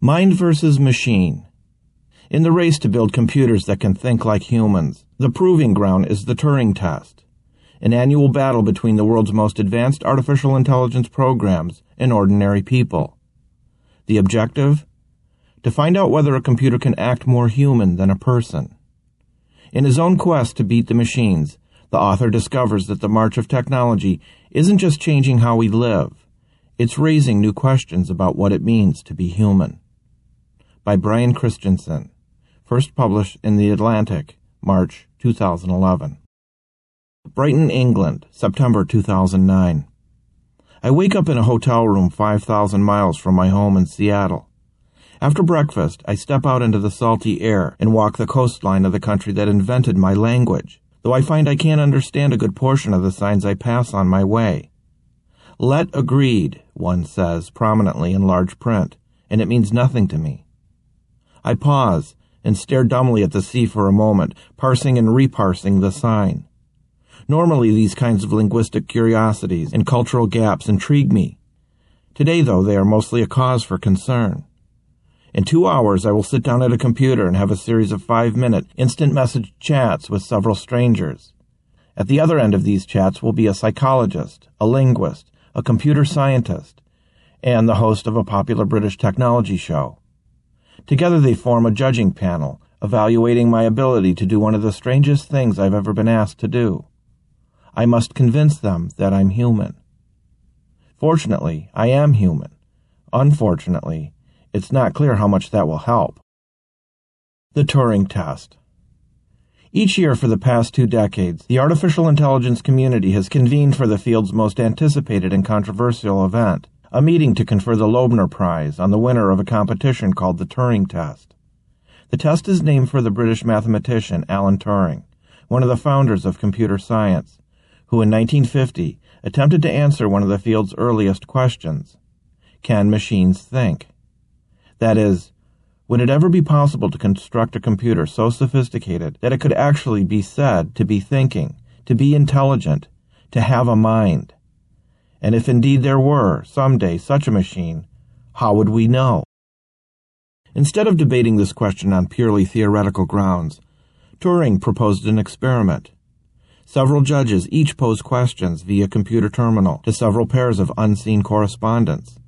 Mind versus machine. In the race to build computers that can think like humans, the proving ground is the Turing test, an annual battle between the world's most advanced artificial intelligence programs and ordinary people. The objective? To find out whether a computer can act more human than a person. In his own quest to beat the machines, the author discovers that the march of technology isn't just changing how we live, it's raising new questions about what it means to be human by Brian Christian, first published in The Atlantic, March 2011. Brighton, England, September 2009. I wake up in a hotel room 5,000 miles from my home in Seattle. After breakfast, I step out into the salty air and walk the coastline of the country that invented my language, though I find I can't understand a good portion of the signs I pass on my way. Let agreed, one says prominently in large print, and it means nothing to me. I pause and stare dumbly at the sea for a moment, parsing and reparsing the sign. Normally, these kinds of linguistic curiosities and cultural gaps intrigue me. Today, though, they are mostly a cause for concern. In two hours, I will sit down at a computer and have a series of five minute instant message chats with several strangers. At the other end of these chats will be a psychologist, a linguist, a computer scientist, and the host of a popular British technology show. Together they form a judging panel, evaluating my ability to do one of the strangest things I've ever been asked to do. I must convince them that I'm human. Fortunately, I am human. Unfortunately, it's not clear how much that will help. The Turing Test. Each year for the past two decades, the artificial intelligence community has convened for the field's most anticipated and controversial event, a meeting to confer the Loebner Prize on the winner of a competition called the Turing Test. The test is named for the British mathematician Alan Turing, one of the founders of computer science, who in 1950 attempted to answer one of the field's earliest questions. Can machines think? That is, would it ever be possible to construct a computer so sophisticated that it could actually be said to be thinking, to be intelligent, to have a mind? And if indeed there were, someday, such a machine, how would we know? Instead of debating this question on purely theoretical grounds, Turing proposed an experiment. Several judges each posed questions via computer terminal to several pairs of unseen correspondents.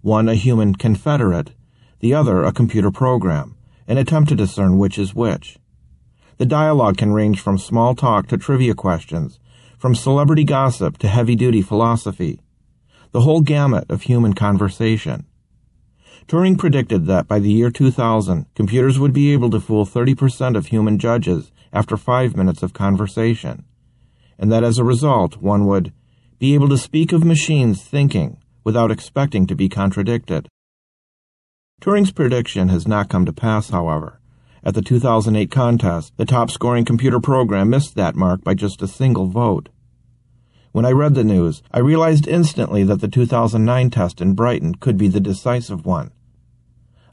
One a human confederate, the other a computer program, and attempt to discern which is which. The dialogue can range from small talk to trivia questions, from celebrity gossip to heavy duty philosophy, the whole gamut of human conversation. Turing predicted that by the year 2000, computers would be able to fool 30% of human judges after five minutes of conversation, and that as a result, one would be able to speak of machines thinking without expecting to be contradicted. Turing's prediction has not come to pass, however. At the 2008 contest, the top scoring computer program missed that mark by just a single vote. When I read the news, I realized instantly that the 2009 test in Brighton could be the decisive one.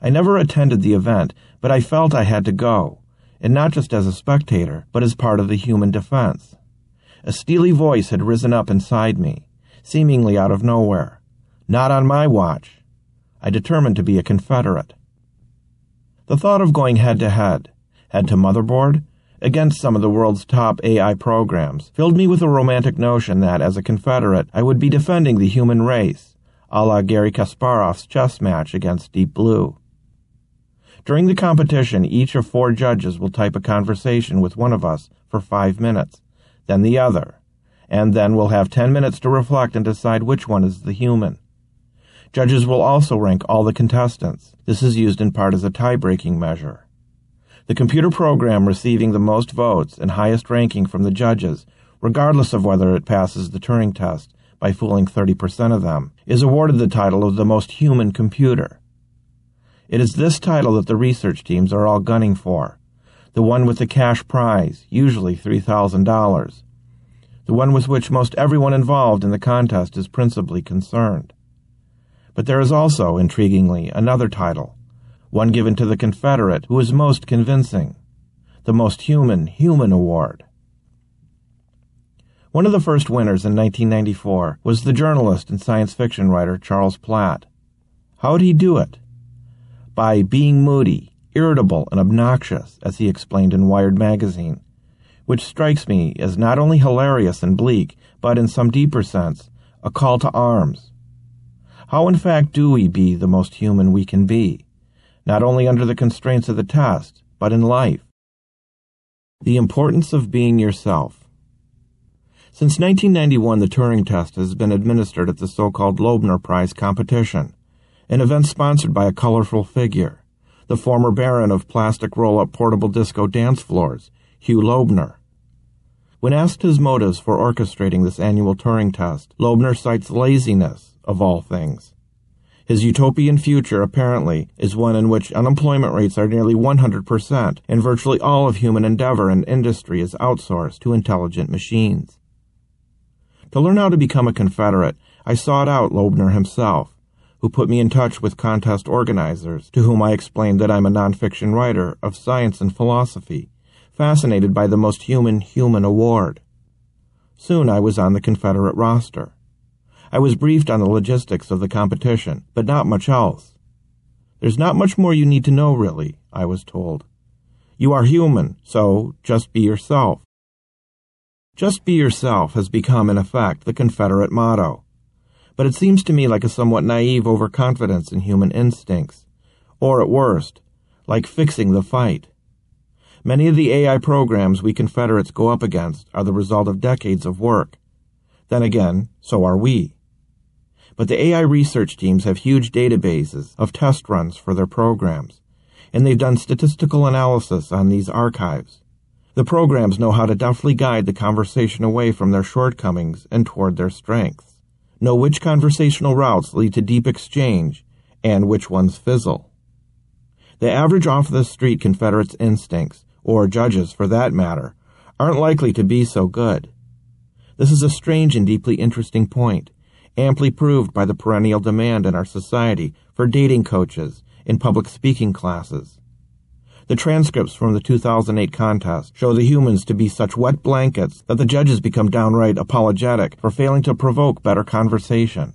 I never attended the event, but I felt I had to go, and not just as a spectator, but as part of the human defense. A steely voice had risen up inside me, seemingly out of nowhere. Not on my watch. I determined to be a Confederate. The thought of going head to head, head to motherboard, against some of the world's top AI programs filled me with a romantic notion that, as a Confederate, I would be defending the human race, a la Garry Kasparov's chess match against Deep Blue. During the competition, each of four judges will type a conversation with one of us for five minutes, then the other, and then we'll have ten minutes to reflect and decide which one is the human. Judges will also rank all the contestants. This is used in part as a tie-breaking measure. The computer program receiving the most votes and highest ranking from the judges, regardless of whether it passes the Turing test by fooling 30% of them, is awarded the title of the most human computer. It is this title that the research teams are all gunning for. The one with the cash prize, usually $3,000. The one with which most everyone involved in the contest is principally concerned. But there is also, intriguingly, another title, one given to the Confederate who is most convincing, the Most Human Human Award. One of the first winners in 1994 was the journalist and science fiction writer Charles Platt. How did he do it? by being moody, irritable, and obnoxious, as he explained in Wired magazine, which strikes me as not only hilarious and bleak, but in some deeper sense, a call to arms. How in fact do we be the most human we can be, not only under the constraints of the test, but in life? The importance of being yourself. Since 1991, the Turing test has been administered at the so-called Loebner Prize competition, an event sponsored by a colorful figure, the former baron of plastic roll-up portable disco dance floors, Hugh Loebner. When asked his motives for orchestrating this annual Turing test, Loebner cites laziness, of all things. His utopian future, apparently, is one in which unemployment rates are nearly 100% and virtually all of human endeavor and industry is outsourced to intelligent machines. To learn how to become a Confederate, I sought out Loebner himself, who put me in touch with contest organizers, to whom I explained that I'm a nonfiction writer of science and philosophy, fascinated by the most human human award. Soon I was on the Confederate roster. I was briefed on the logistics of the competition, but not much else. There's not much more you need to know, really, I was told. You are human, so just be yourself. Just be yourself has become, in effect, the Confederate motto. But it seems to me like a somewhat naive overconfidence in human instincts, or at worst, like fixing the fight. Many of the AI programs we Confederates go up against are the result of decades of work. Then again, so are we. But the AI research teams have huge databases of test runs for their programs, and they've done statistical analysis on these archives. The programs know how to deftly guide the conversation away from their shortcomings and toward their strengths, know which conversational routes lead to deep exchange and which ones fizzle. The average off the street Confederate's instincts, or judges for that matter, aren't likely to be so good. This is a strange and deeply interesting point, amply proved by the perennial demand in our society for dating coaches in public speaking classes the transcripts from the 2008 contest show the humans to be such wet blankets that the judges become downright apologetic for failing to provoke better conversation.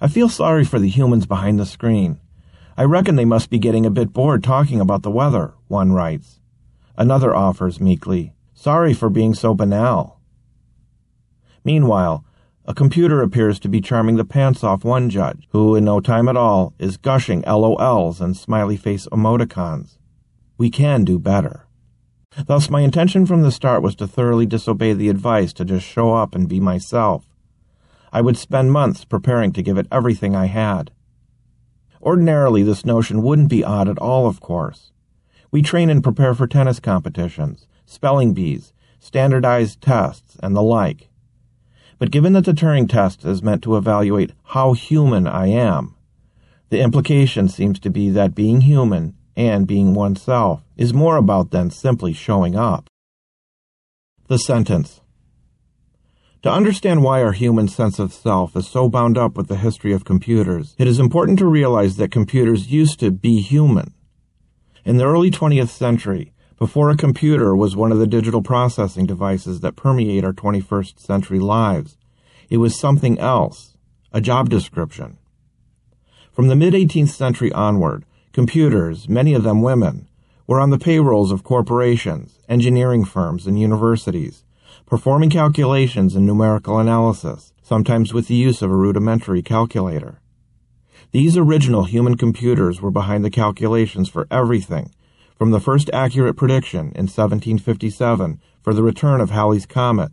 I feel sorry for the humans behind the screen. I reckon they must be getting a bit bored talking about the weather, one writes. Another offers meekly, sorry for being so banal. Meanwhile, a computer appears to be charming the pants off one judge, who, in no time at all, is gushing LOLs and smiley face emoticons. We can do better. Thus, my intention from the start was to thoroughly disobey the advice to just show up and be myself. I would spend months preparing to give it everything I had. Ordinarily, this notion wouldn't be odd at all, of course. We train and prepare for tennis competitions, spelling bees, standardized tests, and the like. But given that the Turing test is meant to evaluate how human I am, the implication seems to be that being human and being oneself is more about than simply showing up. The sentence. To understand why our human sense of self is so bound up with the history of computers, it is important to realize that computers used to be human. In the early 20th century, before a computer was one of the digital processing devices that permeate our 21st century lives. It was something else, a job description. From the mid 18th century onward, computers, many of them women, were on the payrolls of corporations, engineering firms, and universities, performing calculations and numerical analysis, sometimes with the use of a rudimentary calculator. These original human computers were behind the calculations for everything from the first accurate prediction in 1757 for the return of Halley's Comet,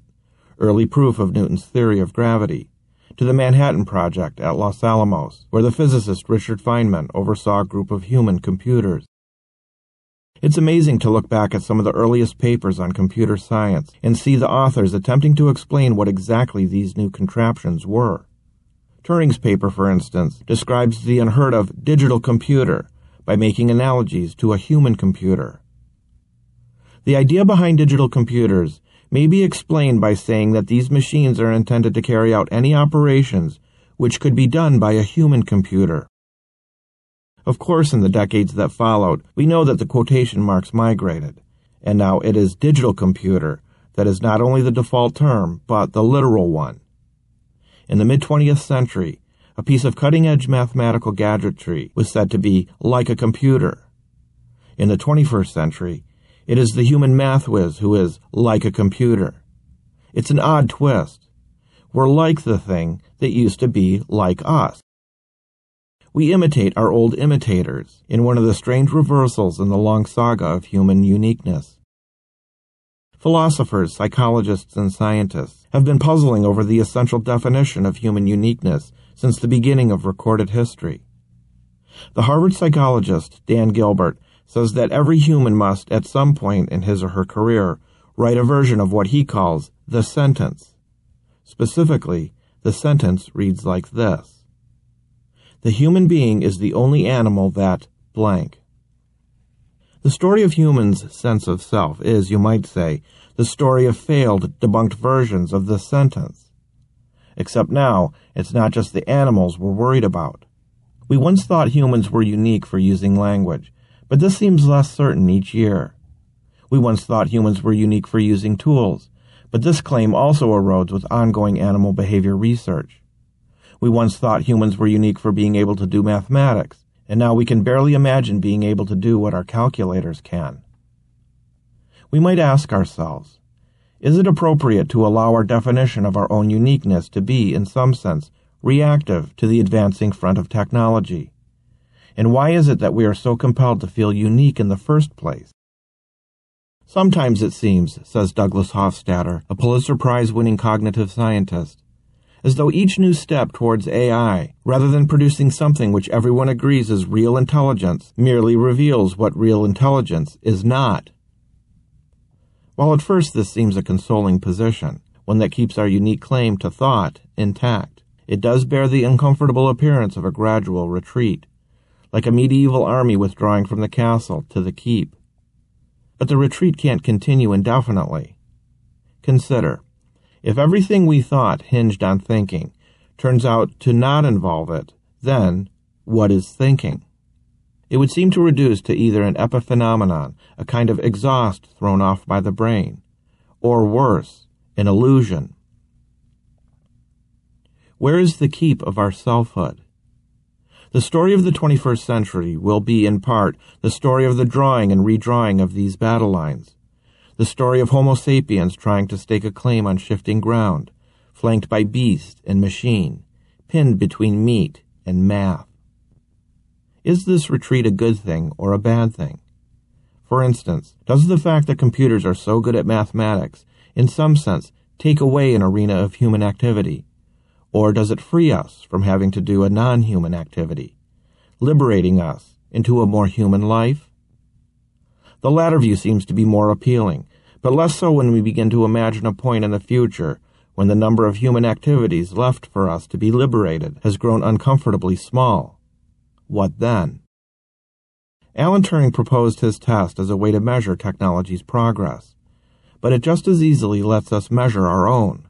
early proof of Newton's theory of gravity, to the Manhattan Project at Los Alamos, where the physicist Richard Feynman oversaw a group of human computers. It's amazing to look back at some of the earliest papers on computer science and see the authors attempting to explain what exactly these new contraptions were. Turing's paper, for instance, describes the unheard of digital computer by making analogies to a human computer. The idea behind digital computers may be explained by saying that these machines are intended to carry out any operations which could be done by a human computer. Of course, in the decades that followed, we know that the quotation marks migrated, and now it is digital computer that is not only the default term, but the literal one. In the mid 20th century, a piece of cutting edge mathematical gadgetry was said to be like a computer. In the 21st century, it is the human math whiz who is like a computer. It's an odd twist. We're like the thing that used to be like us. We imitate our old imitators in one of the strange reversals in the long saga of human uniqueness. Philosophers, psychologists, and scientists have been puzzling over the essential definition of human uniqueness since the beginning of recorded history. The Harvard psychologist Dan Gilbert says that every human must, at some point in his or her career, write a version of what he calls the sentence. Specifically, the sentence reads like this The human being is the only animal that blank. The story of humans' sense of self is, you might say, the story of failed, debunked versions of this sentence. Except now, it's not just the animals we're worried about. We once thought humans were unique for using language, but this seems less certain each year. We once thought humans were unique for using tools, but this claim also erodes with ongoing animal behavior research. We once thought humans were unique for being able to do mathematics, and now we can barely imagine being able to do what our calculators can. We might ask ourselves, is it appropriate to allow our definition of our own uniqueness to be, in some sense, reactive to the advancing front of technology? And why is it that we are so compelled to feel unique in the first place? Sometimes it seems, says Douglas Hofstadter, a Pulitzer Prize winning cognitive scientist, as though each new step towards AI, rather than producing something which everyone agrees is real intelligence, merely reveals what real intelligence is not. While at first this seems a consoling position, one that keeps our unique claim to thought intact, it does bear the uncomfortable appearance of a gradual retreat, like a medieval army withdrawing from the castle to the keep. But the retreat can't continue indefinitely. Consider, if everything we thought hinged on thinking turns out to not involve it, then what is thinking? It would seem to reduce to either an epiphenomenon, a kind of exhaust thrown off by the brain, or worse, an illusion. Where is the keep of our selfhood? The story of the 21st century will be, in part, the story of the drawing and redrawing of these battle lines, the story of Homo sapiens trying to stake a claim on shifting ground, flanked by beast and machine, pinned between meat and math. Is this retreat a good thing or a bad thing? For instance, does the fact that computers are so good at mathematics, in some sense, take away an arena of human activity? Or does it free us from having to do a non human activity, liberating us into a more human life? The latter view seems to be more appealing, but less so when we begin to imagine a point in the future when the number of human activities left for us to be liberated has grown uncomfortably small. What then? Alan Turing proposed his test as a way to measure technology's progress, but it just as easily lets us measure our own.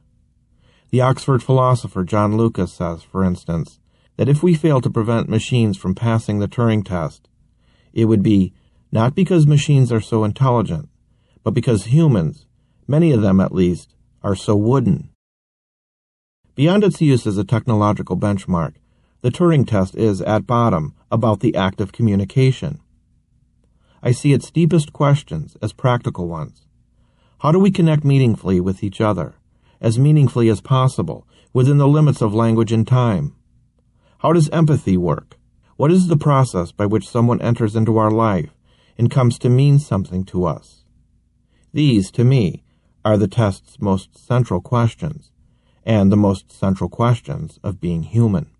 The Oxford philosopher John Lucas says, for instance, that if we fail to prevent machines from passing the Turing test, it would be not because machines are so intelligent, but because humans, many of them at least, are so wooden. Beyond its use as a technological benchmark, the Turing test is, at bottom, about the act of communication. I see its deepest questions as practical ones. How do we connect meaningfully with each other, as meaningfully as possible, within the limits of language and time? How does empathy work? What is the process by which someone enters into our life and comes to mean something to us? These, to me, are the test's most central questions, and the most central questions of being human.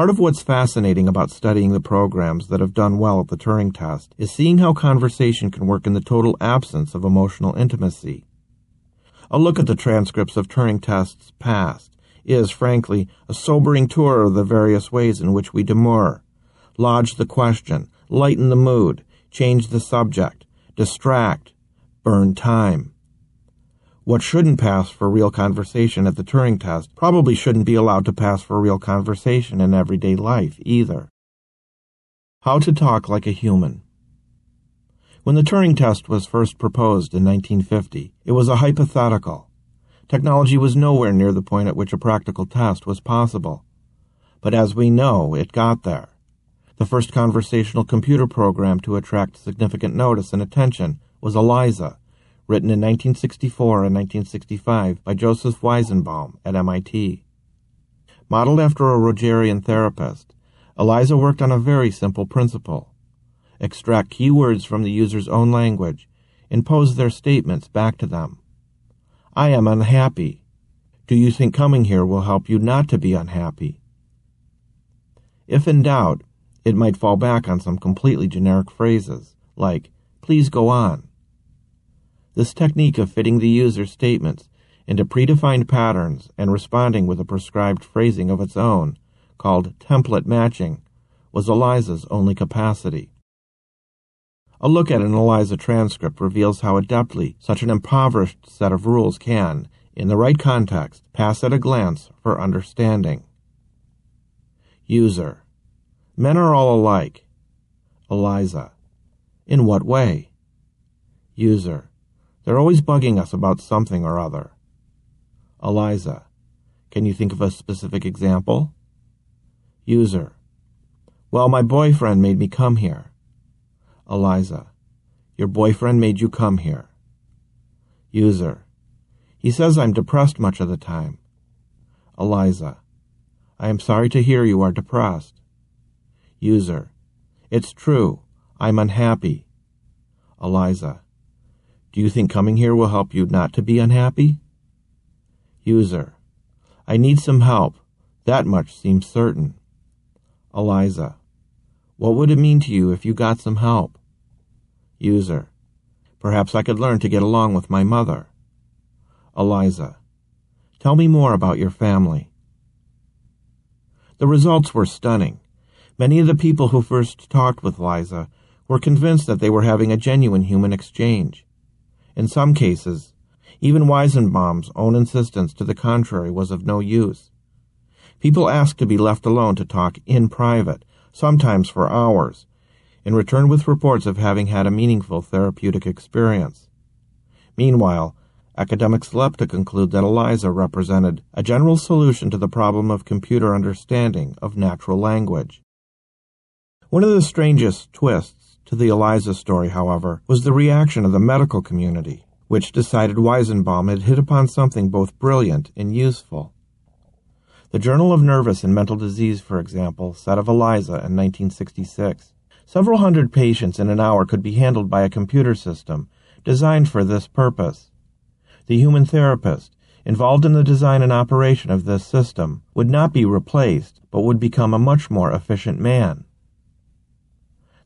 Part of what's fascinating about studying the programs that have done well at the Turing test is seeing how conversation can work in the total absence of emotional intimacy. A look at the transcripts of Turing tests past is, frankly, a sobering tour of the various ways in which we demur, lodge the question, lighten the mood, change the subject, distract, burn time. What shouldn't pass for real conversation at the Turing test probably shouldn't be allowed to pass for real conversation in everyday life either. How to talk like a human. When the Turing test was first proposed in 1950, it was a hypothetical. Technology was nowhere near the point at which a practical test was possible. But as we know, it got there. The first conversational computer program to attract significant notice and attention was ELIZA, written in 1964 and 1965 by Joseph Weizenbaum at MIT. Modeled after a Rogerian therapist, ELIZA worked on a very simple principle. Extract keywords from the user's own language and pose their statements back to them. I am unhappy. Do you think coming here will help you not to be unhappy? If in doubt, it might fall back on some completely generic phrases, like, please go on. This technique of fitting the user's statements into predefined patterns and responding with a prescribed phrasing of its own, called template matching, was ELIZA's only capacity. A look at an ELIZA transcript reveals how adeptly such an impoverished set of rules can, in the right context, pass at a glance for understanding. User. Men are all alike. ELIZA. In what way? User. They're always bugging us about something or other. ELIZA. Can you think of a specific example? User. Well, my boyfriend made me come here. ELIZA. Your boyfriend made you come here. User. He says I'm depressed much of the time. ELIZA. I am sorry to hear you are depressed. User. It's true. I'm unhappy. ELIZA. Do you think coming here will help you not to be unhappy? User. I need some help. That much seems certain. ELIZA. What would it mean to you if you got some help? User. Perhaps I could learn to get along with my mother. ELIZA. Tell me more about your family. The results were stunning. Many of the people who first talked with Liza were convinced that they were having a genuine human exchange. In some cases, even Weizenbaum's own insistence to the contrary was of no use. People asked to be left alone to talk in private, sometimes for hours, and returned with reports of having had a meaningful therapeutic experience. Meanwhile, academics leapt to conclude that ELIZA represented a general solution to the problem of computer understanding of natural language. One of the strangest twists to the ELIZA story, however, was the reaction of the medical community, which decided Weizenbaum had hit upon something both brilliant and useful. The Journal of Nervous and Mental Disease, for example, said of ELIZA in 1966 Several hundred patients in an hour could be handled by a computer system designed for this purpose. The human therapist, involved in the design and operation of this system, would not be replaced, but would become a much more efficient man.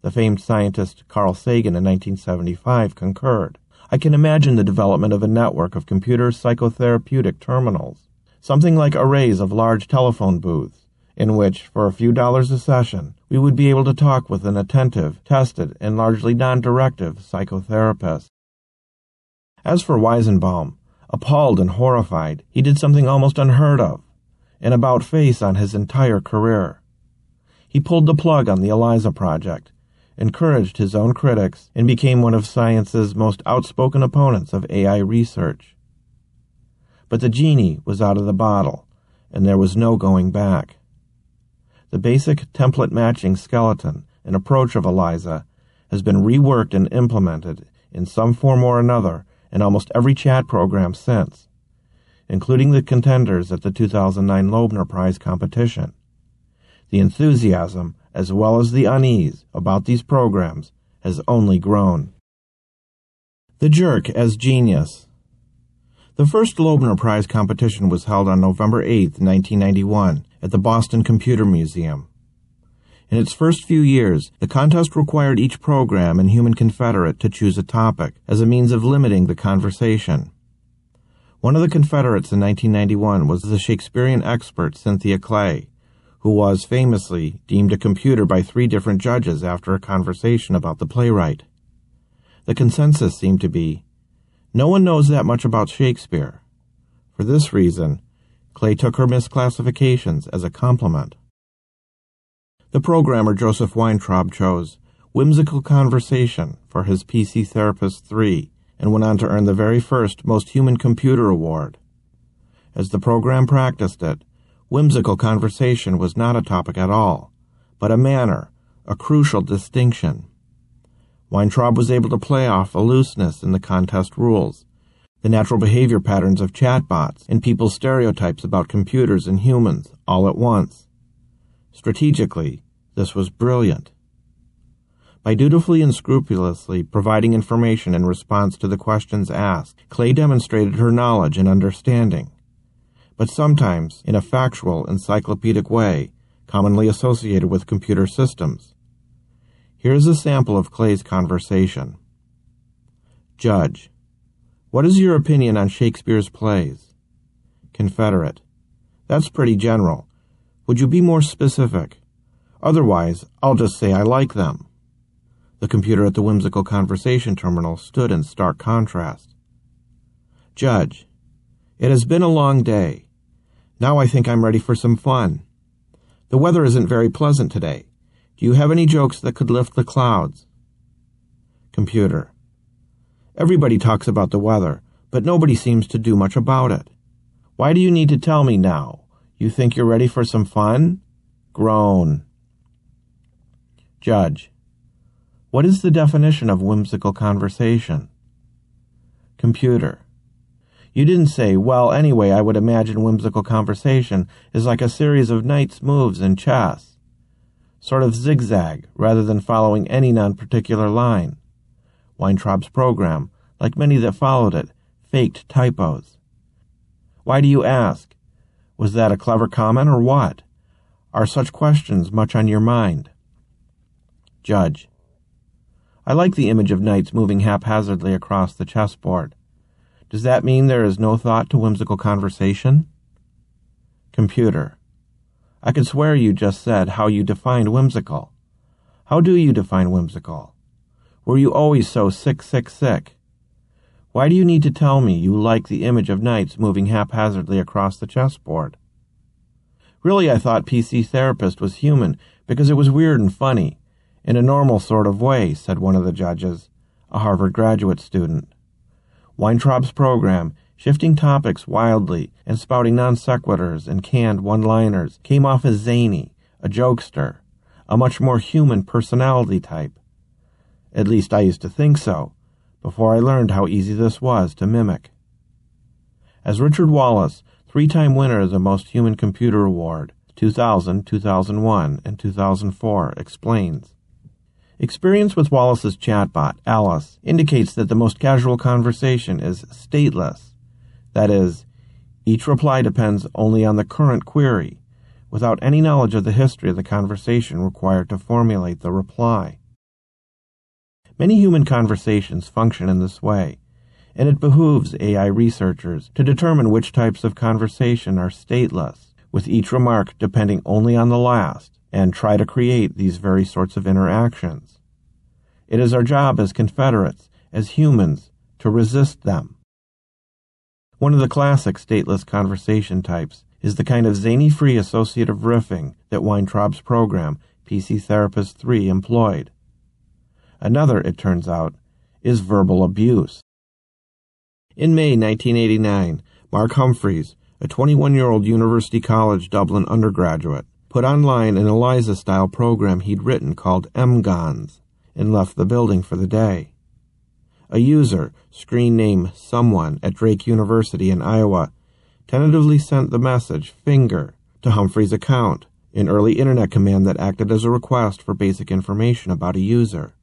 The famed scientist Carl Sagan in 1975 concurred. I can imagine the development of a network of computer psychotherapeutic terminals, something like arrays of large telephone booths in which, for a few dollars a session, we would be able to talk with an attentive, tested, and largely non-directive psychotherapist. As for Weizenbaum, appalled and horrified, he did something almost unheard of, an about face on his entire career. He pulled the plug on the ELIZA project, encouraged his own critics, and became one of science's most outspoken opponents of AI research. But the genie was out of the bottle, and there was no going back. The basic template matching skeleton and approach of ELIZA has been reworked and implemented in some form or another in almost every chat program since, including the contenders at the 2009 Loebner Prize competition. The enthusiasm, as well as the unease about these programs, has only grown. The Jerk as Genius The first Loebner Prize competition was held on November 8, 1991, at the Boston Computer Museum. In its first few years, the contest required each program and human confederate to choose a topic as a means of limiting the conversation. One of the confederates in 1991 was the Shakespearean expert Cynthia Clay, who was famously deemed a computer by three different judges after a conversation about the playwright. The consensus seemed to be no one knows that much about Shakespeare. For this reason, Clay took her misclassifications as a compliment. The programmer Joseph Weintraub chose Whimsical Conversation for his PC Therapist 3 and went on to earn the very first Most Human Computer Award. As the program practiced it, Whimsical conversation was not a topic at all, but a manner, a crucial distinction. Weintraub was able to play off a looseness in the contest rules, the natural behavior patterns of chatbots, and people's stereotypes about computers and humans all at once. Strategically, this was brilliant. By dutifully and scrupulously providing information in response to the questions asked, Clay demonstrated her knowledge and understanding, but sometimes in a factual, encyclopedic way, commonly associated with computer systems. Here's a sample of Clay's conversation. Judge. What is your opinion on Shakespeare's plays? Confederate. That's pretty general. Would you be more specific? Otherwise, I'll just say I like them. The computer at the whimsical conversation terminal stood in stark contrast. Judge, it has been a long day. Now I think I'm ready for some fun. The weather isn't very pleasant today. Do you have any jokes that could lift the clouds? Computer. Everybody talks about the weather, but nobody seems to do much about it. Why do you need to tell me now? You think you're ready for some fun? Groan. Judge. What is the definition of whimsical conversation? Computer. You didn't say, well, anyway, I would imagine whimsical conversation is like a series of knight's moves in chess. Sort of zigzag, rather than following any non-particular line. Weintraub's program, like many that followed it, faked typos. Why do you ask? Was that a clever comment or what? Are such questions much on your mind? Judge. I like the image of knights moving haphazardly across the chessboard. Does that mean there is no thought to whimsical conversation? Computer. I could swear you just said how you defined whimsical. How do you define whimsical? Were you always so sick, sick, sick? Why do you need to tell me you like the image of knights moving haphazardly across the chessboard? Really, I thought PC Therapist was human because it was weird and funny, in a normal sort of way, said one of the judges, a Harvard graduate student. Weintraub's program, shifting topics wildly and spouting non sequiturs and canned one liners, came off as zany, a jokester, a much more human personality type. At least I used to think so, before I learned how easy this was to mimic. As Richard Wallace, three time winner of the Most Human Computer Award, 2000, 2001, and 2004, explains, Experience with Wallace's chatbot, Alice, indicates that the most casual conversation is stateless. That is, each reply depends only on the current query, without any knowledge of the history of the conversation required to formulate the reply. Many human conversations function in this way, and it behooves AI researchers to determine which types of conversation are stateless, with each remark depending only on the last, and try to create these very sorts of interactions. It is our job as Confederates, as humans, to resist them. One of the classic stateless conversation types is the kind of zany free associative riffing that Weintraub's program, PC Therapist 3, employed. Another, it turns out, is verbal abuse. In May 1989, Mark Humphreys, a 21 year old University College Dublin undergraduate, put online an ELIZA style program he'd written called MGonz and left the building for the day. A user, screen name someone at Drake University in Iowa, tentatively sent the message finger to Humphrey's account, an early internet command that acted as a request for basic information about a user.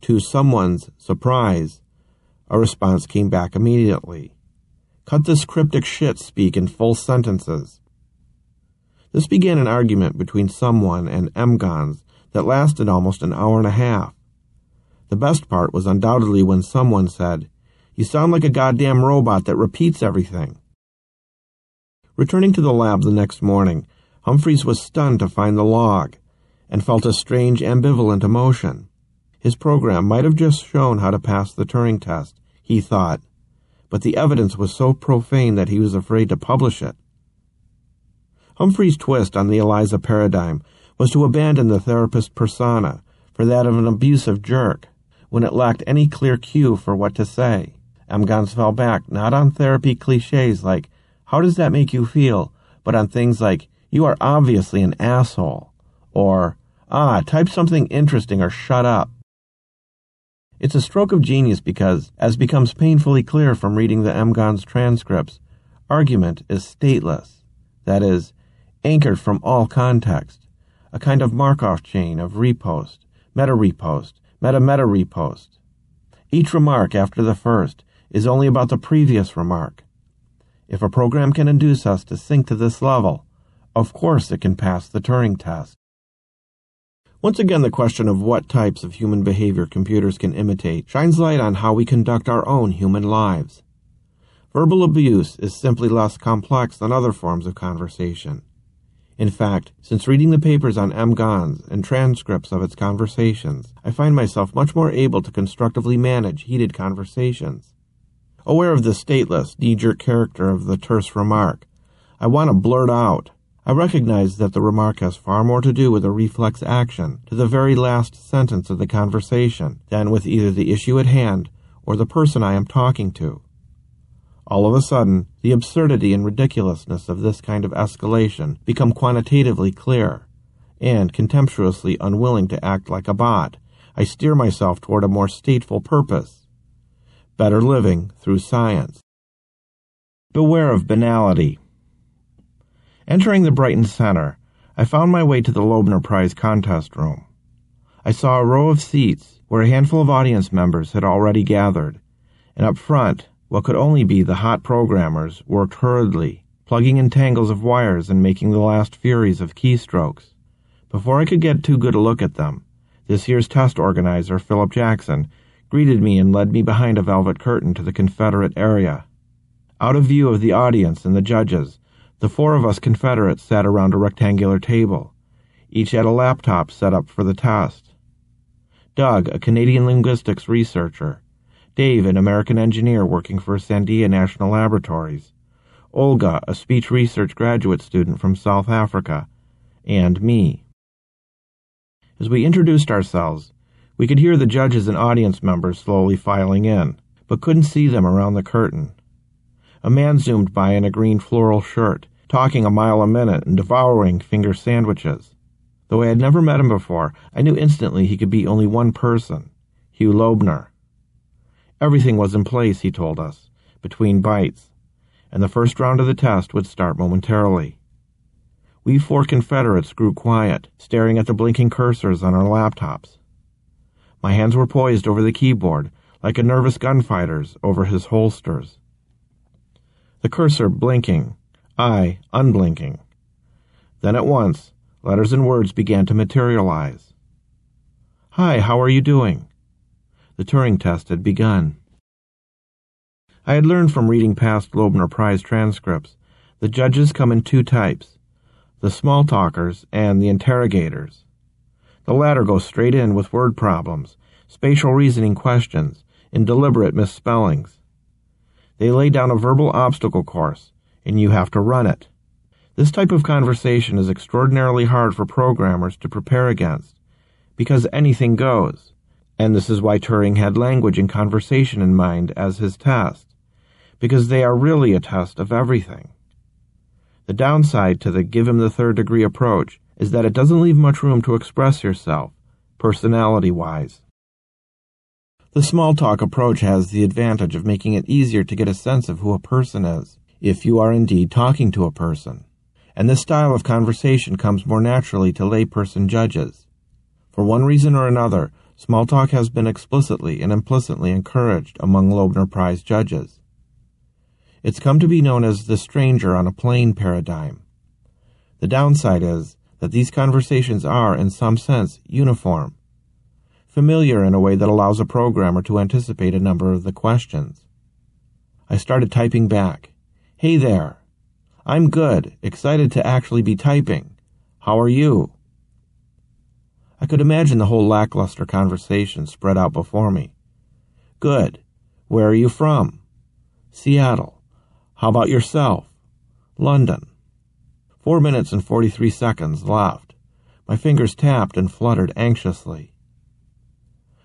To someone's surprise, a response came back immediately. Cut this cryptic shit speak in full sentences. This began an argument between someone and MGonz that lasted almost an hour and a half. The best part was undoubtedly when someone said, You sound like a goddamn robot that repeats everything. Returning to the lab the next morning, Humphreys was stunned to find the log and felt a strange ambivalent emotion. His program might have just shown how to pass the Turing test, he thought, but the evidence was so profane that he was afraid to publish it. Humphrey's twist on the ELIZA paradigm was to abandon the therapist persona for that of an abusive jerk when it lacked any clear cue for what to say. MGonz fell back not on therapy cliches like, how does that make you feel, but on things like, you are obviously an asshole, or, ah, type something interesting or shut up. It's a stroke of genius because, as becomes painfully clear from reading the MGonz transcripts, argument is stateless, that is, anchored from all context, a kind of Markov chain of repost, meta repost, meta meta repost. Each remark after the first is only about the previous remark. If a program can induce us to sink to this level, of course it can pass the Turing test. Once again, the question of what types of human behavior computers can imitate shines light on how we conduct our own human lives. Verbal abuse is simply less complex than other forms of conversation. In fact, since reading the papers on M. MGonz and transcripts of its conversations, I find myself much more able to constructively manage heated conversations. Aware of the stateless, knee-jerk character of the terse remark, I want to blurt out. I recognize that the remark has far more to do with a reflex action to the very last sentence of the conversation than with either the issue at hand or the person I am talking to. All of a sudden, the absurdity and ridiculousness of this kind of escalation become quantitatively clear, and contemptuously unwilling to act like a bot, I steer myself toward a more stateful purpose better living through science. Beware of banality. Entering the Brighton Center, I found my way to the Loebner Prize contest room. I saw a row of seats where a handful of audience members had already gathered, and up front, what could only be the hot programmers worked hurriedly, plugging in tangles of wires and making the last furies of keystrokes. Before I could get too good a look at them, this year's test organizer, Philip Jackson, greeted me and led me behind a velvet curtain to the Confederate area. Out of view of the audience and the judges, the four of us Confederates sat around a rectangular table. Each had a laptop set up for the test. Doug, a Canadian linguistics researcher. Dave, an American engineer working for Sandia National Laboratories. Olga, a speech research graduate student from South Africa. And me. As we introduced ourselves, we could hear the judges and audience members slowly filing in, but couldn't see them around the curtain. A man zoomed by in a green floral shirt, talking a mile a minute and devouring finger sandwiches. Though I had never met him before, I knew instantly he could be only one person Hugh Loebner. Everything was in place, he told us, between bites, and the first round of the test would start momentarily. We four Confederates grew quiet, staring at the blinking cursors on our laptops. My hands were poised over the keyboard, like a nervous gunfighter's over his holsters. The cursor blinking, I unblinking. Then at once, letters and words began to materialize. Hi, how are you doing? The Turing test had begun. I had learned from reading past Loebner Prize transcripts the judges come in two types the small talkers and the interrogators. The latter go straight in with word problems, spatial reasoning questions, and deliberate misspellings. They lay down a verbal obstacle course, and you have to run it. This type of conversation is extraordinarily hard for programmers to prepare against, because anything goes, and this is why Turing had language and conversation in mind as his test, because they are really a test of everything. The downside to the give him the third degree approach is that it doesn't leave much room to express yourself, personality wise. The small talk approach has the advantage of making it easier to get a sense of who a person is, if you are indeed talking to a person. And this style of conversation comes more naturally to layperson judges. For one reason or another, small talk has been explicitly and implicitly encouraged among Loebner Prize judges. It's come to be known as the stranger on a plane paradigm. The downside is that these conversations are, in some sense, uniform, familiar in a way that allows a programmer to anticipate a number of the questions. I started typing back. Hey there. I'm good, excited to actually be typing. How are you? I could imagine the whole lackluster conversation spread out before me. Good. Where are you from? Seattle. How about yourself? London. Four minutes and 43 seconds left. My fingers tapped and fluttered anxiously.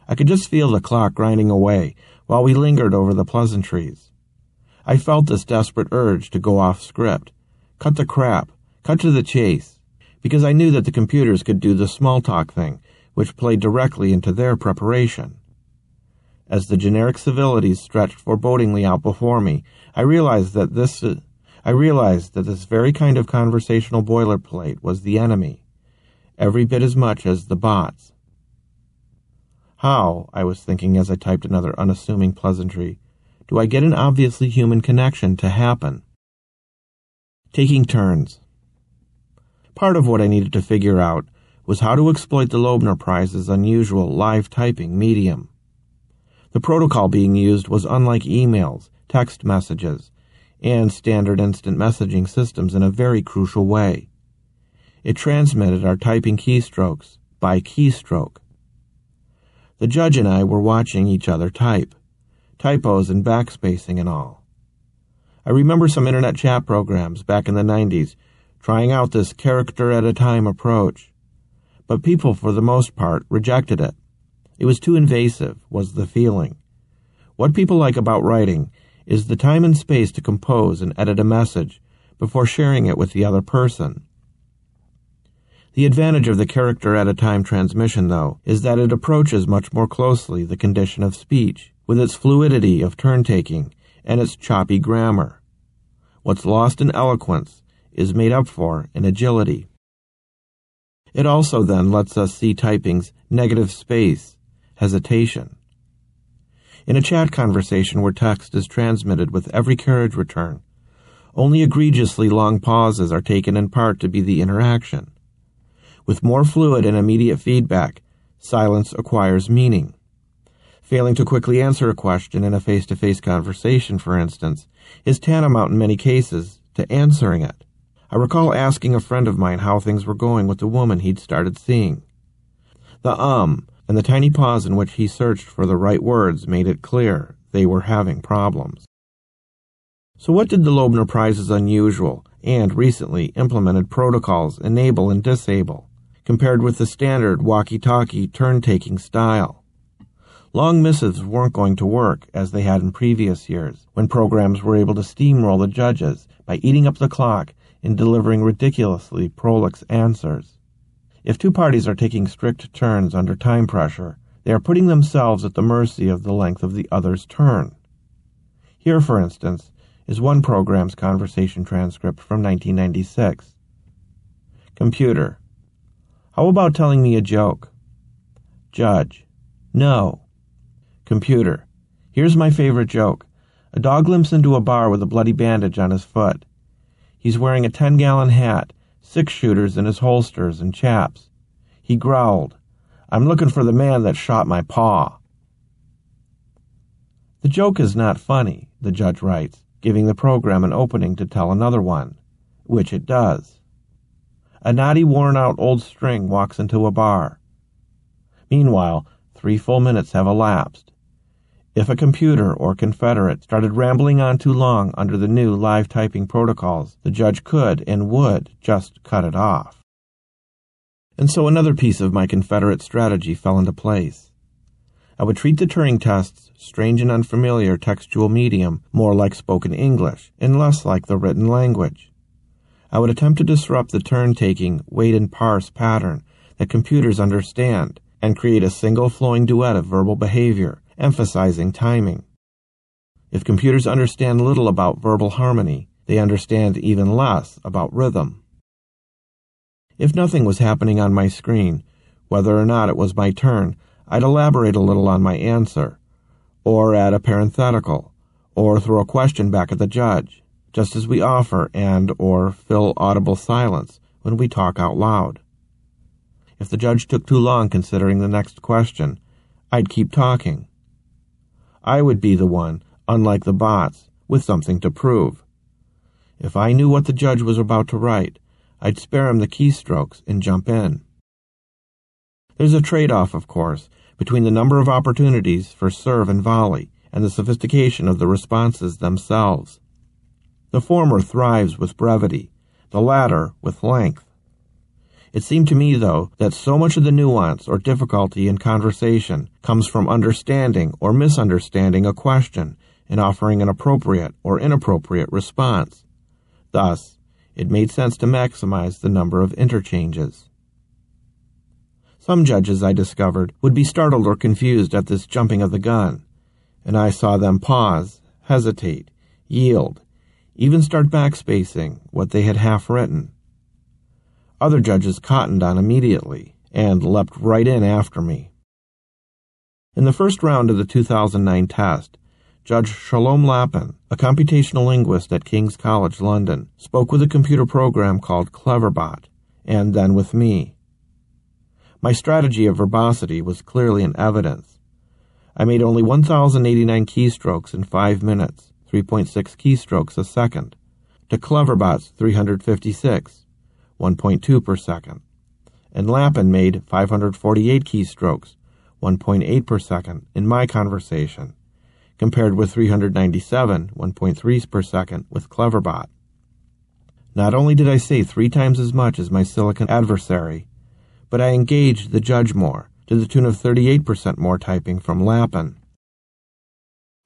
I could just feel the clock grinding away while we lingered over the pleasantries. I felt this desperate urge to go off script, cut the crap, cut to the chase, because I knew that the computers could do the small talk thing, which played directly into their preparation. As the generic civilities stretched forebodingly out before me, I realized that this I realized that this very kind of conversational boilerplate was the enemy, every bit as much as the bots. How, I was thinking as I typed another unassuming pleasantry, do I get an obviously human connection to happen? Taking turns. Part of what I needed to figure out was how to exploit the Loebner Prize's unusual live typing medium. The protocol being used was unlike emails, text messages, and standard instant messaging systems in a very crucial way. It transmitted our typing keystrokes by keystroke. The judge and I were watching each other type, typos and backspacing and all. I remember some internet chat programs back in the 90s trying out this character at a time approach, but people for the most part rejected it. It was too invasive, was the feeling. What people like about writing is the time and space to compose and edit a message before sharing it with the other person. The advantage of the character at a time transmission, though, is that it approaches much more closely the condition of speech, with its fluidity of turn taking and its choppy grammar. What's lost in eloquence is made up for in agility. It also then lets us see typing's negative space, hesitation, in a chat conversation where text is transmitted with every carriage return, only egregiously long pauses are taken in part to be the interaction. With more fluid and immediate feedback, silence acquires meaning. Failing to quickly answer a question in a face to face conversation, for instance, is tantamount in many cases to answering it. I recall asking a friend of mine how things were going with the woman he'd started seeing. The um and the tiny pause in which he searched for the right words made it clear they were having problems. So, what did the Loebner Prize's unusual and recently implemented protocols enable and disable, compared with the standard walkie talkie turn taking style? Long missives weren't going to work as they had in previous years, when programs were able to steamroll the judges by eating up the clock and delivering ridiculously prolix answers. If two parties are taking strict turns under time pressure, they are putting themselves at the mercy of the length of the other's turn. Here, for instance, is one program's conversation transcript from 1996. Computer. How about telling me a joke? Judge. No. Computer. Here's my favorite joke. A dog limps into a bar with a bloody bandage on his foot. He's wearing a 10 gallon hat six shooters in his holsters and chaps. He growled, I'm looking for the man that shot my paw. The joke is not funny, the judge writes, giving the program an opening to tell another one, which it does. A knotty, worn out old string walks into a bar. Meanwhile, three full minutes have elapsed. If a computer or Confederate started rambling on too long under the new live typing protocols, the judge could and would just cut it off. And so another piece of my Confederate strategy fell into place. I would treat the Turing test's strange and unfamiliar textual medium more like spoken English and less like the written language. I would attempt to disrupt the turn taking wait and parse pattern that computers understand and create a single flowing duet of verbal behavior emphasizing timing. If computers understand little about verbal harmony, they understand even less about rhythm. If nothing was happening on my screen, whether or not it was my turn, I'd elaborate a little on my answer, or add a parenthetical, or throw a question back at the judge, just as we offer and or fill audible silence when we talk out loud. If the judge took too long considering the next question, I'd keep talking. I would be the one, unlike the bots, with something to prove. If I knew what the judge was about to write, I'd spare him the keystrokes and jump in. There's a trade off, of course, between the number of opportunities for serve and volley and the sophistication of the responses themselves. The former thrives with brevity, the latter with length. It seemed to me, though, that so much of the nuance or difficulty in conversation comes from understanding or misunderstanding a question and offering an appropriate or inappropriate response. Thus, It made sense to maximize the number of interchanges. Some judges, I discovered, would be startled or confused at this jumping of the gun, and I saw them pause, hesitate, yield, even start backspacing what they had half written. Other judges cottoned on immediately and leapt right in after me. In the first round of the 2009 test, Judge Shalom Lappin, a computational linguist at King's College London, spoke with a computer program called Cleverbot, and then with me. My strategy of verbosity was clearly in evidence. I made only 1,089 keystrokes in 5 minutes, 3.6 keystrokes a second, to Cleverbot's 356, 1.2 per second, and Lappin made 548 keystrokes, 1.8 per second, in my conversation compared with 397, 1.3 per second, with Cleverbot. Not only did I say three times as much as my silicon adversary, but I engaged the judge more, to the tune of 38% more typing from Lappin.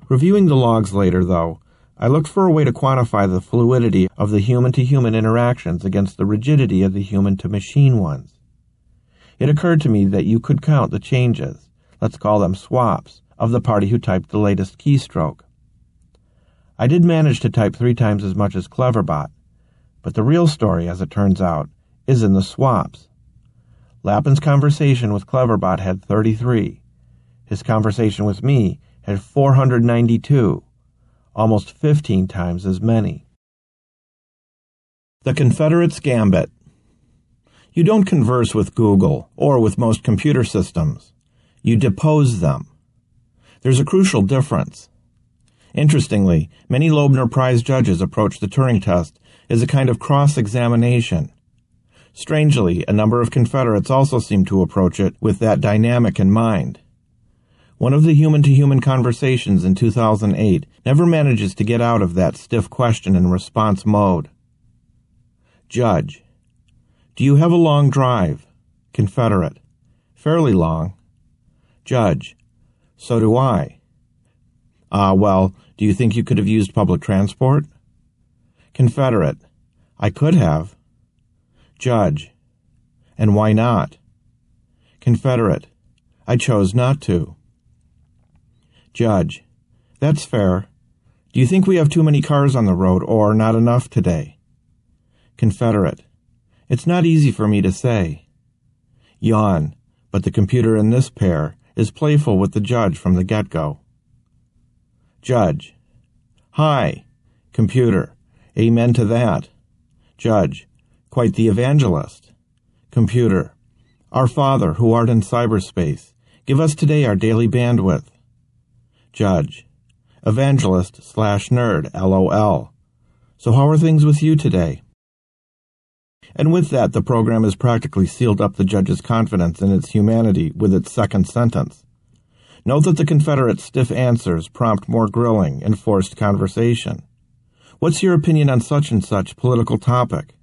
Reviewing the logs later, though, I looked for a way to quantify the fluidity of the human to human interactions against the rigidity of the human to machine ones. It occurred to me that you could count the changes, let's call them swaps, of the party who typed the latest keystroke. I did manage to type three times as much as Cleverbot, but the real story, as it turns out, is in the swaps. Lappin's conversation with Cleverbot had 33. His conversation with me had 492, almost 15 times as many. The Confederates Gambit. You don't converse with Google or with most computer systems. You depose them. There's a crucial difference. Interestingly, many Loebner Prize judges approach the Turing test as a kind of cross-examination. Strangely, a number of Confederates also seem to approach it with that dynamic in mind. One of the human-to-human conversations in 2008 never manages to get out of that stiff question and response mode. Judge. Do you have a long drive? Confederate. Fairly long. Judge. So do I. Ah, uh, well, do you think you could have used public transport? Confederate. I could have. Judge. And why not? Confederate. I chose not to. Judge. That's fair. Do you think we have too many cars on the road or not enough today? Confederate. It's not easy for me to say. Yawn. But the computer in this pair is playful with the judge from the get-go. Judge. Hi. Computer. Amen to that. Judge. Quite the evangelist. Computer. Our Father, who art in cyberspace, give us today our daily bandwidth. Judge. Evangelist slash nerd, LOL. So how are things with you today? And with that, the program has practically sealed up the judge's confidence in its humanity with its second sentence. Note that the Confederate's stiff answers prompt more grilling and forced conversation. What's your opinion on such and such political topic?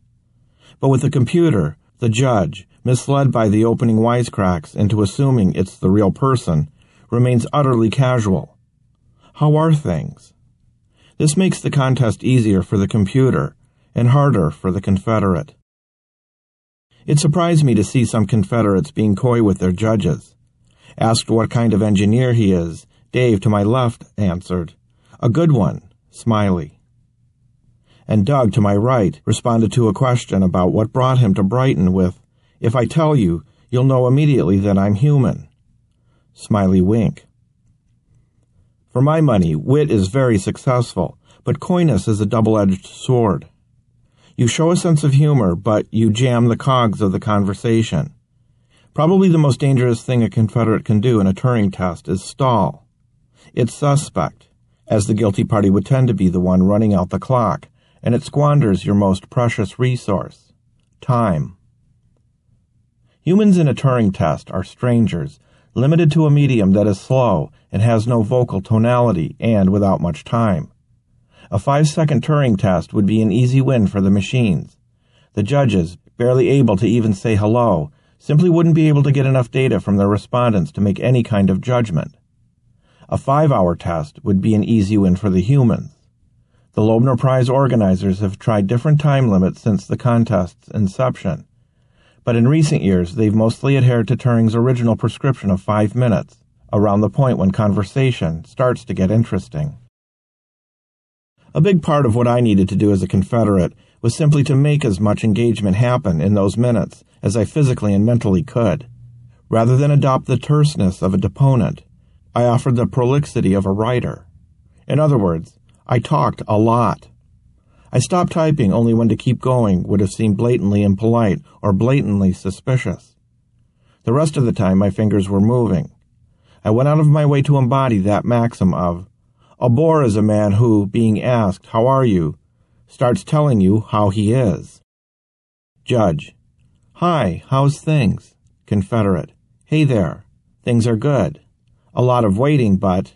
But with the computer, the judge, misled by the opening wisecracks into assuming it's the real person, remains utterly casual. How are things? This makes the contest easier for the computer and harder for the Confederate. It surprised me to see some Confederates being coy with their judges. Asked what kind of engineer he is, Dave to my left answered, A good one, smiley. And Doug to my right responded to a question about what brought him to Brighton with, If I tell you, you'll know immediately that I'm human. Smiley wink. For my money, wit is very successful, but coyness is a double-edged sword. You show a sense of humor, but you jam the cogs of the conversation. Probably the most dangerous thing a Confederate can do in a Turing test is stall. It's suspect, as the guilty party would tend to be the one running out the clock, and it squanders your most precious resource time. Humans in a Turing test are strangers, limited to a medium that is slow and has no vocal tonality and without much time. A five second Turing test would be an easy win for the machines. The judges, barely able to even say hello, simply wouldn't be able to get enough data from their respondents to make any kind of judgment. A five hour test would be an easy win for the humans. The Loebner Prize organizers have tried different time limits since the contest's inception, but in recent years they've mostly adhered to Turing's original prescription of five minutes, around the point when conversation starts to get interesting. A big part of what I needed to do as a Confederate was simply to make as much engagement happen in those minutes as I physically and mentally could. Rather than adopt the terseness of a deponent, I offered the prolixity of a writer. In other words, I talked a lot. I stopped typing only when to keep going would have seemed blatantly impolite or blatantly suspicious. The rest of the time my fingers were moving. I went out of my way to embody that maxim of, a bore is a man who, being asked, How are you? starts telling you how he is. Judge. Hi, how's things? Confederate. Hey there. Things are good. A lot of waiting, but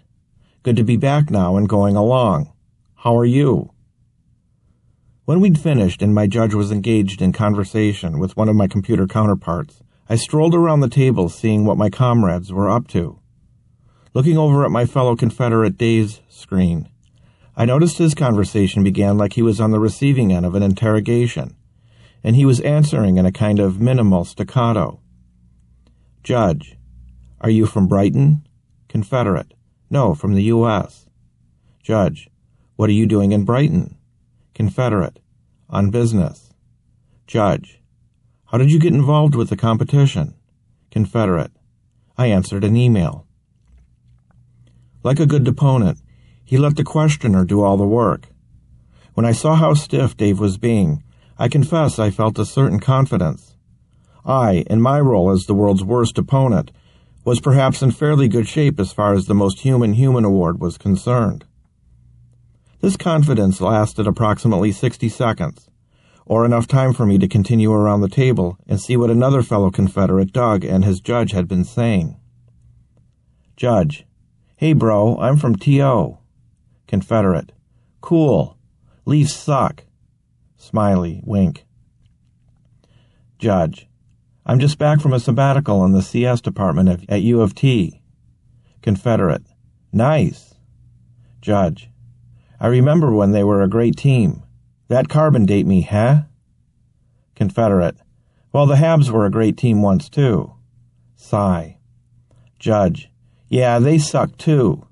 good to be back now and going along. How are you? When we'd finished and my judge was engaged in conversation with one of my computer counterparts, I strolled around the table seeing what my comrades were up to. Looking over at my fellow Confederate Dave's screen, I noticed his conversation began like he was on the receiving end of an interrogation, and he was answering in a kind of minimal staccato. Judge, are you from Brighton? Confederate. No, from the U.S. Judge, what are you doing in Brighton? Confederate. On business. Judge, how did you get involved with the competition? Confederate. I answered an email. Like a good deponent, he let the questioner do all the work. When I saw how stiff Dave was being, I confess I felt a certain confidence. I, in my role as the world's worst opponent, was perhaps in fairly good shape as far as the most human human award was concerned. This confidence lasted approximately 60 seconds, or enough time for me to continue around the table and see what another fellow Confederate, Doug, and his judge had been saying. Judge, Hey, bro, I'm from TO. Confederate. Cool. Leafs suck. Smiley, wink. Judge. I'm just back from a sabbatical in the CS department at U of T. Confederate. Nice. Judge. I remember when they were a great team. That carbon date me, huh? Confederate. Well, the Habs were a great team once, too. Sigh. Judge. Yeah, they suck too.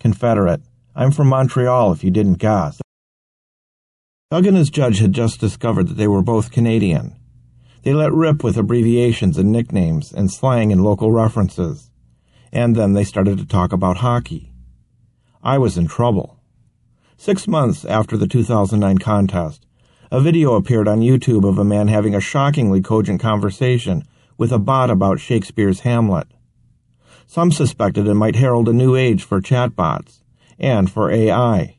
Confederate. I'm from Montreal if you didn't guess. Doug and his judge had just discovered that they were both Canadian. They let rip with abbreviations and nicknames and slang and local references. And then they started to talk about hockey. I was in trouble. Six months after the 2009 contest, a video appeared on YouTube of a man having a shockingly cogent conversation with a bot about Shakespeare's Hamlet. Some suspected it might herald a new age for chatbots and for AI.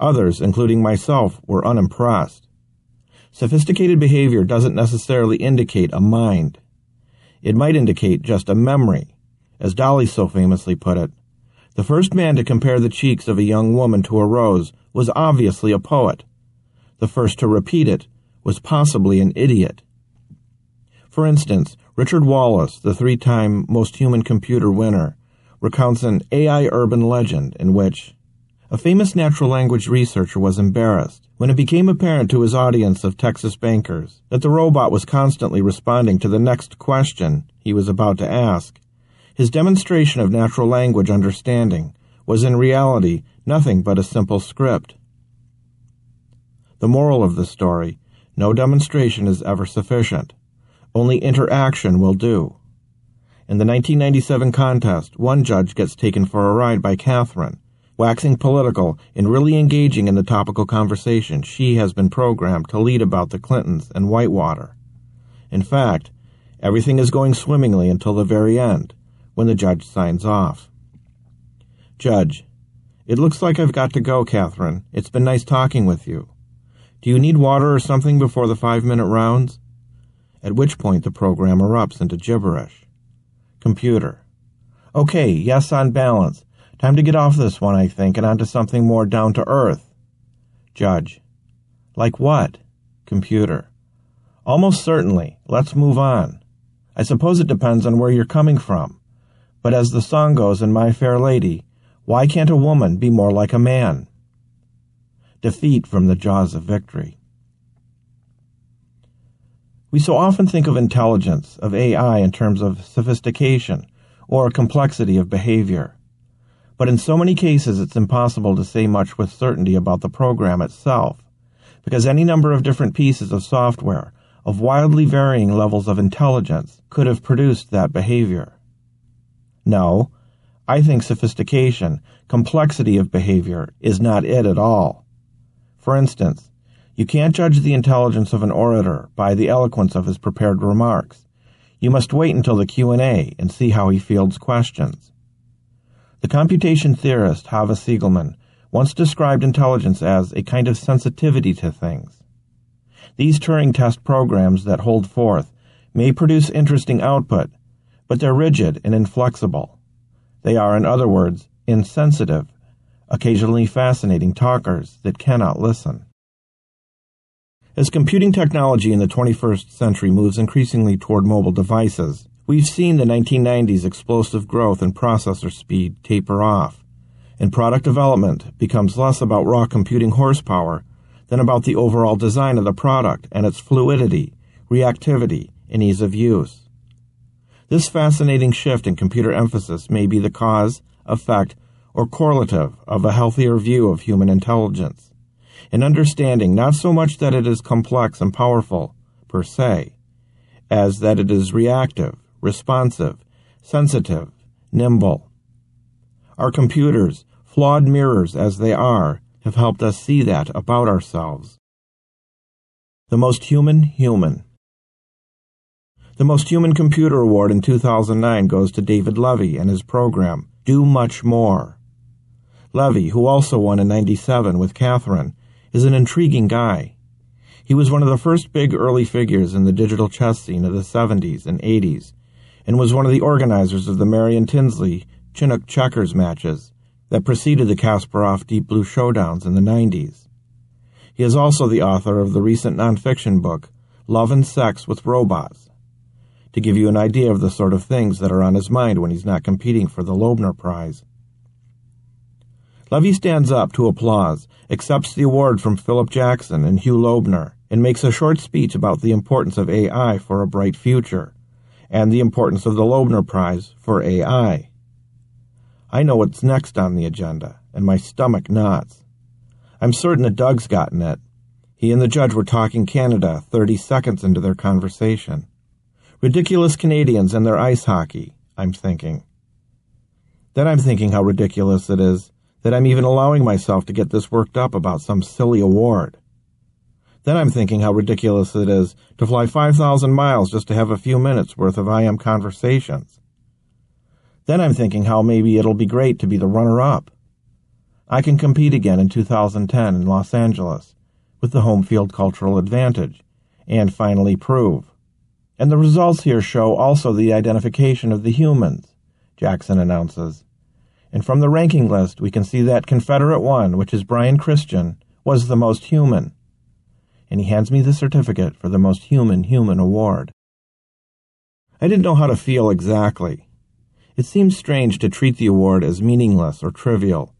Others, including myself, were unimpressed. Sophisticated behavior doesn't necessarily indicate a mind. It might indicate just a memory. As Dalí so famously put it, the first man to compare the cheeks of a young woman to a rose was obviously a poet. The first to repeat it was possibly an idiot. For instance, Richard Wallace, the three time Most Human Computer winner, recounts an AI urban legend in which a famous natural language researcher was embarrassed when it became apparent to his audience of Texas bankers that the robot was constantly responding to the next question he was about to ask. His demonstration of natural language understanding was in reality nothing but a simple script. The moral of the story no demonstration is ever sufficient. Only interaction will do. In the 1997 contest, one judge gets taken for a ride by Catherine, waxing political and really engaging in the topical conversation she has been programmed to lead about the Clintons and Whitewater. In fact, everything is going swimmingly until the very end, when the judge signs off. Judge, it looks like I've got to go, Catherine. It's been nice talking with you. Do you need water or something before the five minute rounds? at which point the program erupts into gibberish. Computer. Okay, yes on balance. Time to get off this one, I think, and onto something more down to earth. Judge. Like what? Computer. Almost certainly. Let's move on. I suppose it depends on where you're coming from. But as the song goes in My Fair Lady, why can't a woman be more like a man? defeat from the jaws of victory. We so often think of intelligence, of AI, in terms of sophistication or complexity of behavior. But in so many cases, it's impossible to say much with certainty about the program itself, because any number of different pieces of software of wildly varying levels of intelligence could have produced that behavior. No, I think sophistication, complexity of behavior, is not it at all. For instance, you can't judge the intelligence of an orator by the eloquence of his prepared remarks. You must wait until the Q&A and see how he fields questions. The computation theorist Hava Siegelmann once described intelligence as a kind of sensitivity to things. These Turing test programs that hold forth may produce interesting output, but they're rigid and inflexible. They are, in other words, insensitive, occasionally fascinating talkers that cannot listen. As computing technology in the 21st century moves increasingly toward mobile devices, we've seen the 1990s explosive growth in processor speed taper off, and product development becomes less about raw computing horsepower than about the overall design of the product and its fluidity, reactivity, and ease of use. This fascinating shift in computer emphasis may be the cause, effect, or correlative of a healthier view of human intelligence an understanding not so much that it is complex and powerful, per se, as that it is reactive, responsive, sensitive, nimble. Our computers, flawed mirrors as they are, have helped us see that about ourselves. The Most Human Human The Most Human Computer Award in 2009 goes to David Levy and his program, Do Much More. Levy, who also won in 97 with Catherine, is an intriguing guy. He was one of the first big early figures in the digital chess scene of the 70s and 80s, and was one of the organizers of the Marion Tinsley Chinook checkers matches that preceded the Kasparov Deep Blue showdowns in the 90s. He is also the author of the recent nonfiction book, Love and Sex with Robots, to give you an idea of the sort of things that are on his mind when he's not competing for the Loebner Prize. Levy stands up to applause, accepts the award from Philip Jackson and Hugh Loebner, and makes a short speech about the importance of AI for a bright future, and the importance of the Loebner Prize for AI. I know what's next on the agenda, and my stomach knots. I'm certain that Doug's gotten it. He and the judge were talking Canada 30 seconds into their conversation. Ridiculous Canadians and their ice hockey, I'm thinking. Then I'm thinking how ridiculous it is that I'm even allowing myself to get this worked up about some silly award. Then I'm thinking how ridiculous it is to fly 5,000 miles just to have a few minutes worth of IM conversations. Then I'm thinking how maybe it'll be great to be the runner up. I can compete again in 2010 in Los Angeles with the home field cultural advantage and finally prove. And the results here show also the identification of the humans, Jackson announces and from the ranking list we can see that Confederate 1, which is Brian Christian, was the most human. And he hands me the certificate for the most human human award. I didn't know how to feel exactly. It seemed strange to treat the award as meaningless or trivial.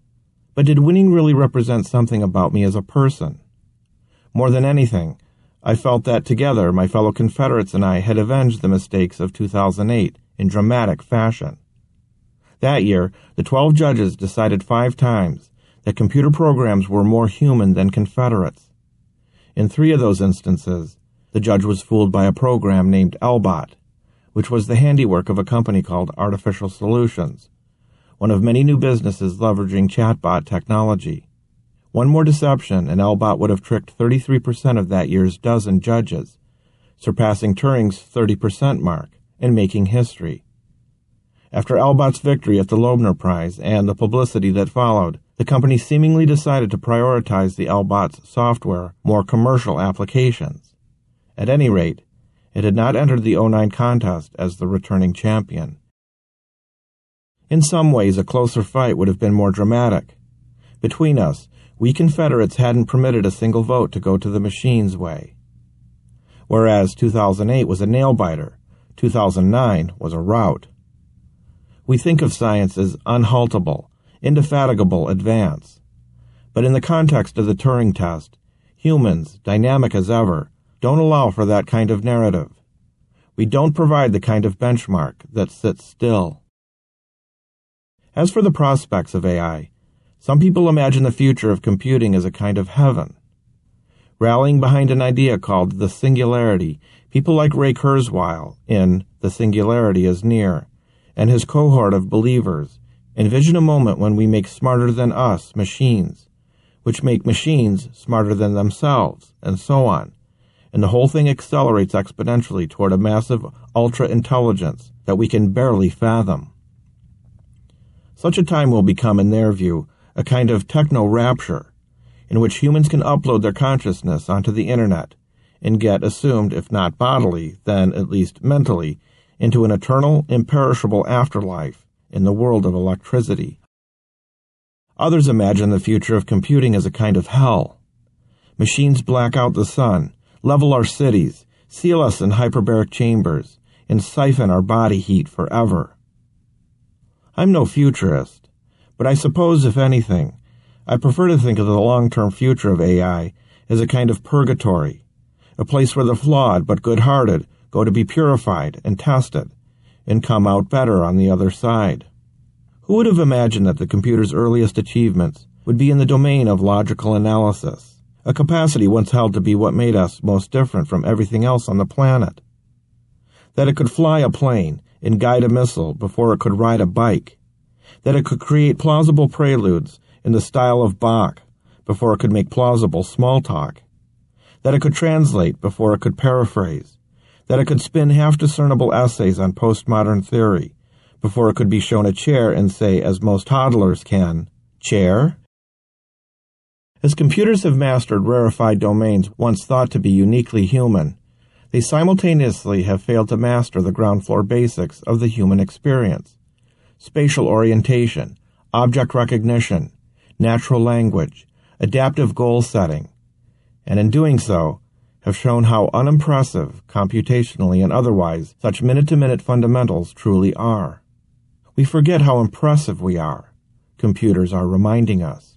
But did winning really represent something about me as a person? More than anything, I felt that together my fellow Confederates and I had avenged the mistakes of 2008 in dramatic fashion. That year, the 12 judges decided five times that computer programs were more human than Confederates. In three of those instances, the judge was fooled by a program named Elbot, which was the handiwork of a company called Artificial Solutions, one of many new businesses leveraging chatbot technology. One more deception, and Elbot would have tricked 33% of that year's dozen judges, surpassing Turing's 30% mark and making history. After Elbot's victory at the Loebner Prize and the publicity that followed, the company seemingly decided to prioritize the Elbot's software more commercial applications. At any rate, it had not entered the 09 contest as the returning champion. In some ways, a closer fight would have been more dramatic. Between us, we Confederates hadn't permitted a single vote to go to the machine's way. Whereas 2008 was a nail biter, 2009 was a rout. We think of science as unhaltable, indefatigable advance. But in the context of the Turing test, humans, dynamic as ever, don't allow for that kind of narrative. We don't provide the kind of benchmark that sits still. As for the prospects of AI, some people imagine the future of computing as a kind of heaven. Rallying behind an idea called the singularity, people like Ray Kurzweil in The Singularity is Near, and his cohort of believers envision a moment when we make smarter than us machines, which make machines smarter than themselves, and so on. And the whole thing accelerates exponentially toward a massive ultra intelligence that we can barely fathom. Such a time will become, in their view, a kind of techno rapture, in which humans can upload their consciousness onto the internet and get assumed, if not bodily, then at least mentally, into an eternal, imperishable afterlife in the world of electricity. Others imagine the future of computing as a kind of hell. Machines black out the sun, level our cities, seal us in hyperbaric chambers, and siphon our body heat forever. I'm no futurist, but I suppose, if anything, I prefer to think of the long-term future of AI as a kind of purgatory, a place where the flawed but good-hearted go to be purified and tested and come out better on the other side. Who would have imagined that the computer's earliest achievements would be in the domain of logical analysis, a capacity once held to be what made us most different from everything else on the planet? That it could fly a plane and guide a missile before it could ride a bike, that it could create plausible preludes in the style of Bach before it could make plausible small talk, that it could translate before it could paraphrase, that it could spin half discernible essays on postmodern theory before it could be shown a chair and say, as most toddlers can, chair? As computers have mastered rarefied domains once thought to be uniquely human, they simultaneously have failed to master the ground floor basics of the human experience spatial orientation, object recognition, natural language, adaptive goal setting, and in doing so, have shown how unimpressive, computationally and otherwise, such minute to minute fundamentals truly are. We forget how impressive we are. Computers are reminding us.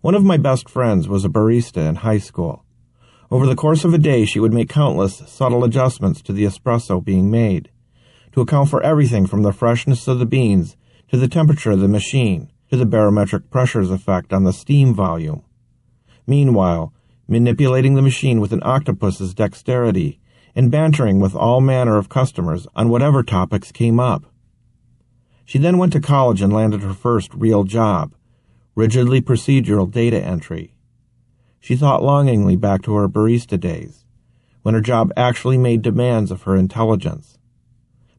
One of my best friends was a barista in high school. Over the course of a day, she would make countless subtle adjustments to the espresso being made to account for everything from the freshness of the beans to the temperature of the machine to the barometric pressure's effect on the steam volume. Meanwhile, manipulating the machine with an octopus's dexterity and bantering with all manner of customers on whatever topics came up. She then went to college and landed her first real job, rigidly procedural data entry. She thought longingly back to her barista days, when her job actually made demands of her intelligence.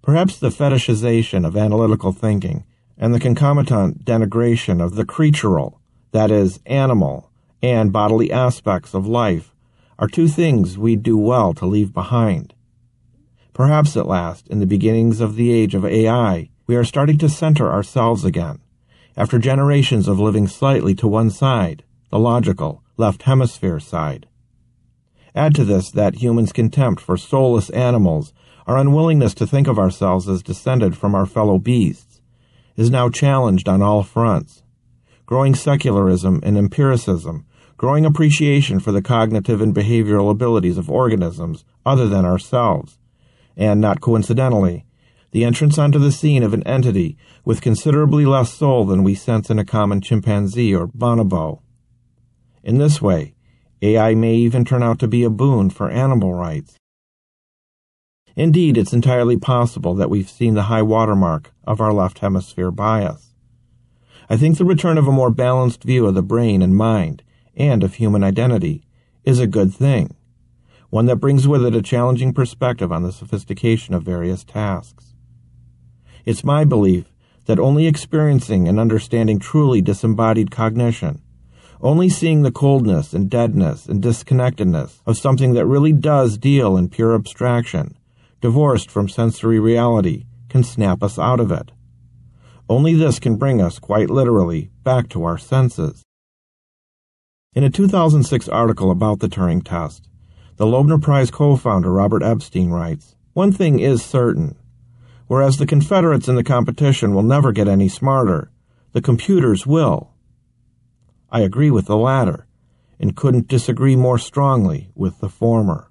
Perhaps the fetishization of analytical thinking and the concomitant denigration of the creatural, that is, animal, and bodily aspects of life are two things we do well to leave behind. Perhaps at last, in the beginnings of the age of AI, we are starting to center ourselves again, after generations of living slightly to one side, the logical, left hemisphere side. Add to this that humans' contempt for soulless animals, our unwillingness to think of ourselves as descended from our fellow beasts, is now challenged on all fronts. Growing secularism and empiricism, growing appreciation for the cognitive and behavioral abilities of organisms other than ourselves, and not coincidentally, the entrance onto the scene of an entity with considerably less soul than we sense in a common chimpanzee or bonobo. In this way, AI may even turn out to be a boon for animal rights. Indeed, it's entirely possible that we've seen the high watermark of our left hemisphere bias. I think the return of a more balanced view of the brain and mind, and of human identity, is a good thing, one that brings with it a challenging perspective on the sophistication of various tasks. It's my belief that only experiencing and understanding truly disembodied cognition only seeing the coldness and deadness and disconnectedness of something that really does deal in pure abstraction, divorced from sensory reality, can snap us out of it. Only this can bring us, quite literally, back to our senses. In a 2006 article about the Turing test, the Loebner Prize co-founder Robert Epstein writes, One thing is certain. Whereas the Confederates in the competition will never get any smarter, the computers will. I agree with the latter, and couldn't disagree more strongly with the former.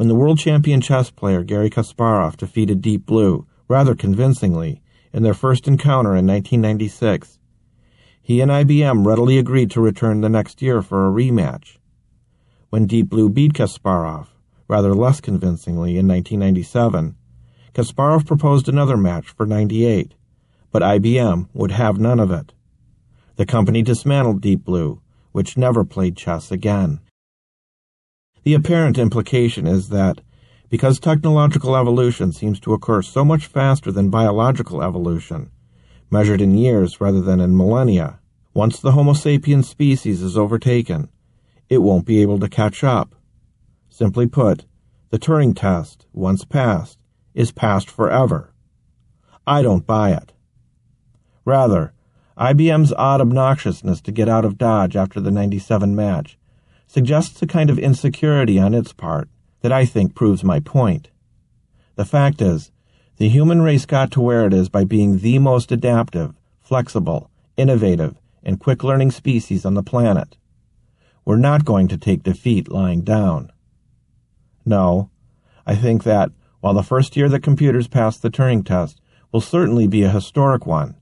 When the world champion chess player Garry Kasparov defeated Deep Blue rather convincingly in their first encounter in 1996, he and IBM readily agreed to return the next year for a rematch. When Deep Blue beat Kasparov, rather less convincingly, in 1997, Kasparov proposed another match for 98, but IBM would have none of it. The company dismantled Deep Blue, which never played chess again. The apparent implication is that because technological evolution seems to occur so much faster than biological evolution, measured in years rather than in millennia. Once the Homo sapiens species is overtaken, it won't be able to catch up. Simply put, the Turing test, once passed, is passed forever. I don't buy it. Rather, IBM's odd obnoxiousness to get out of Dodge after the 97 match suggests a kind of insecurity on its part that I think proves my point. The fact is, the human race got to where it is by being the most adaptive, flexible, innovative, and quick learning species on the planet. We're not going to take defeat lying down. No, I think that while the first year that computers pass the Turing test will certainly be a historic one,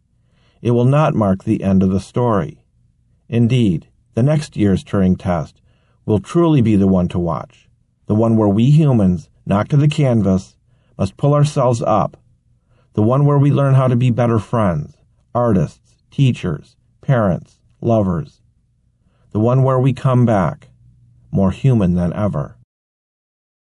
it will not mark the end of the story. Indeed, the next year's Turing test will truly be the one to watch, the one where we humans, knocked to the canvas, must pull ourselves up. The one where we learn how to be better friends, artists, teachers, parents, lovers. The one where we come back, more human than ever.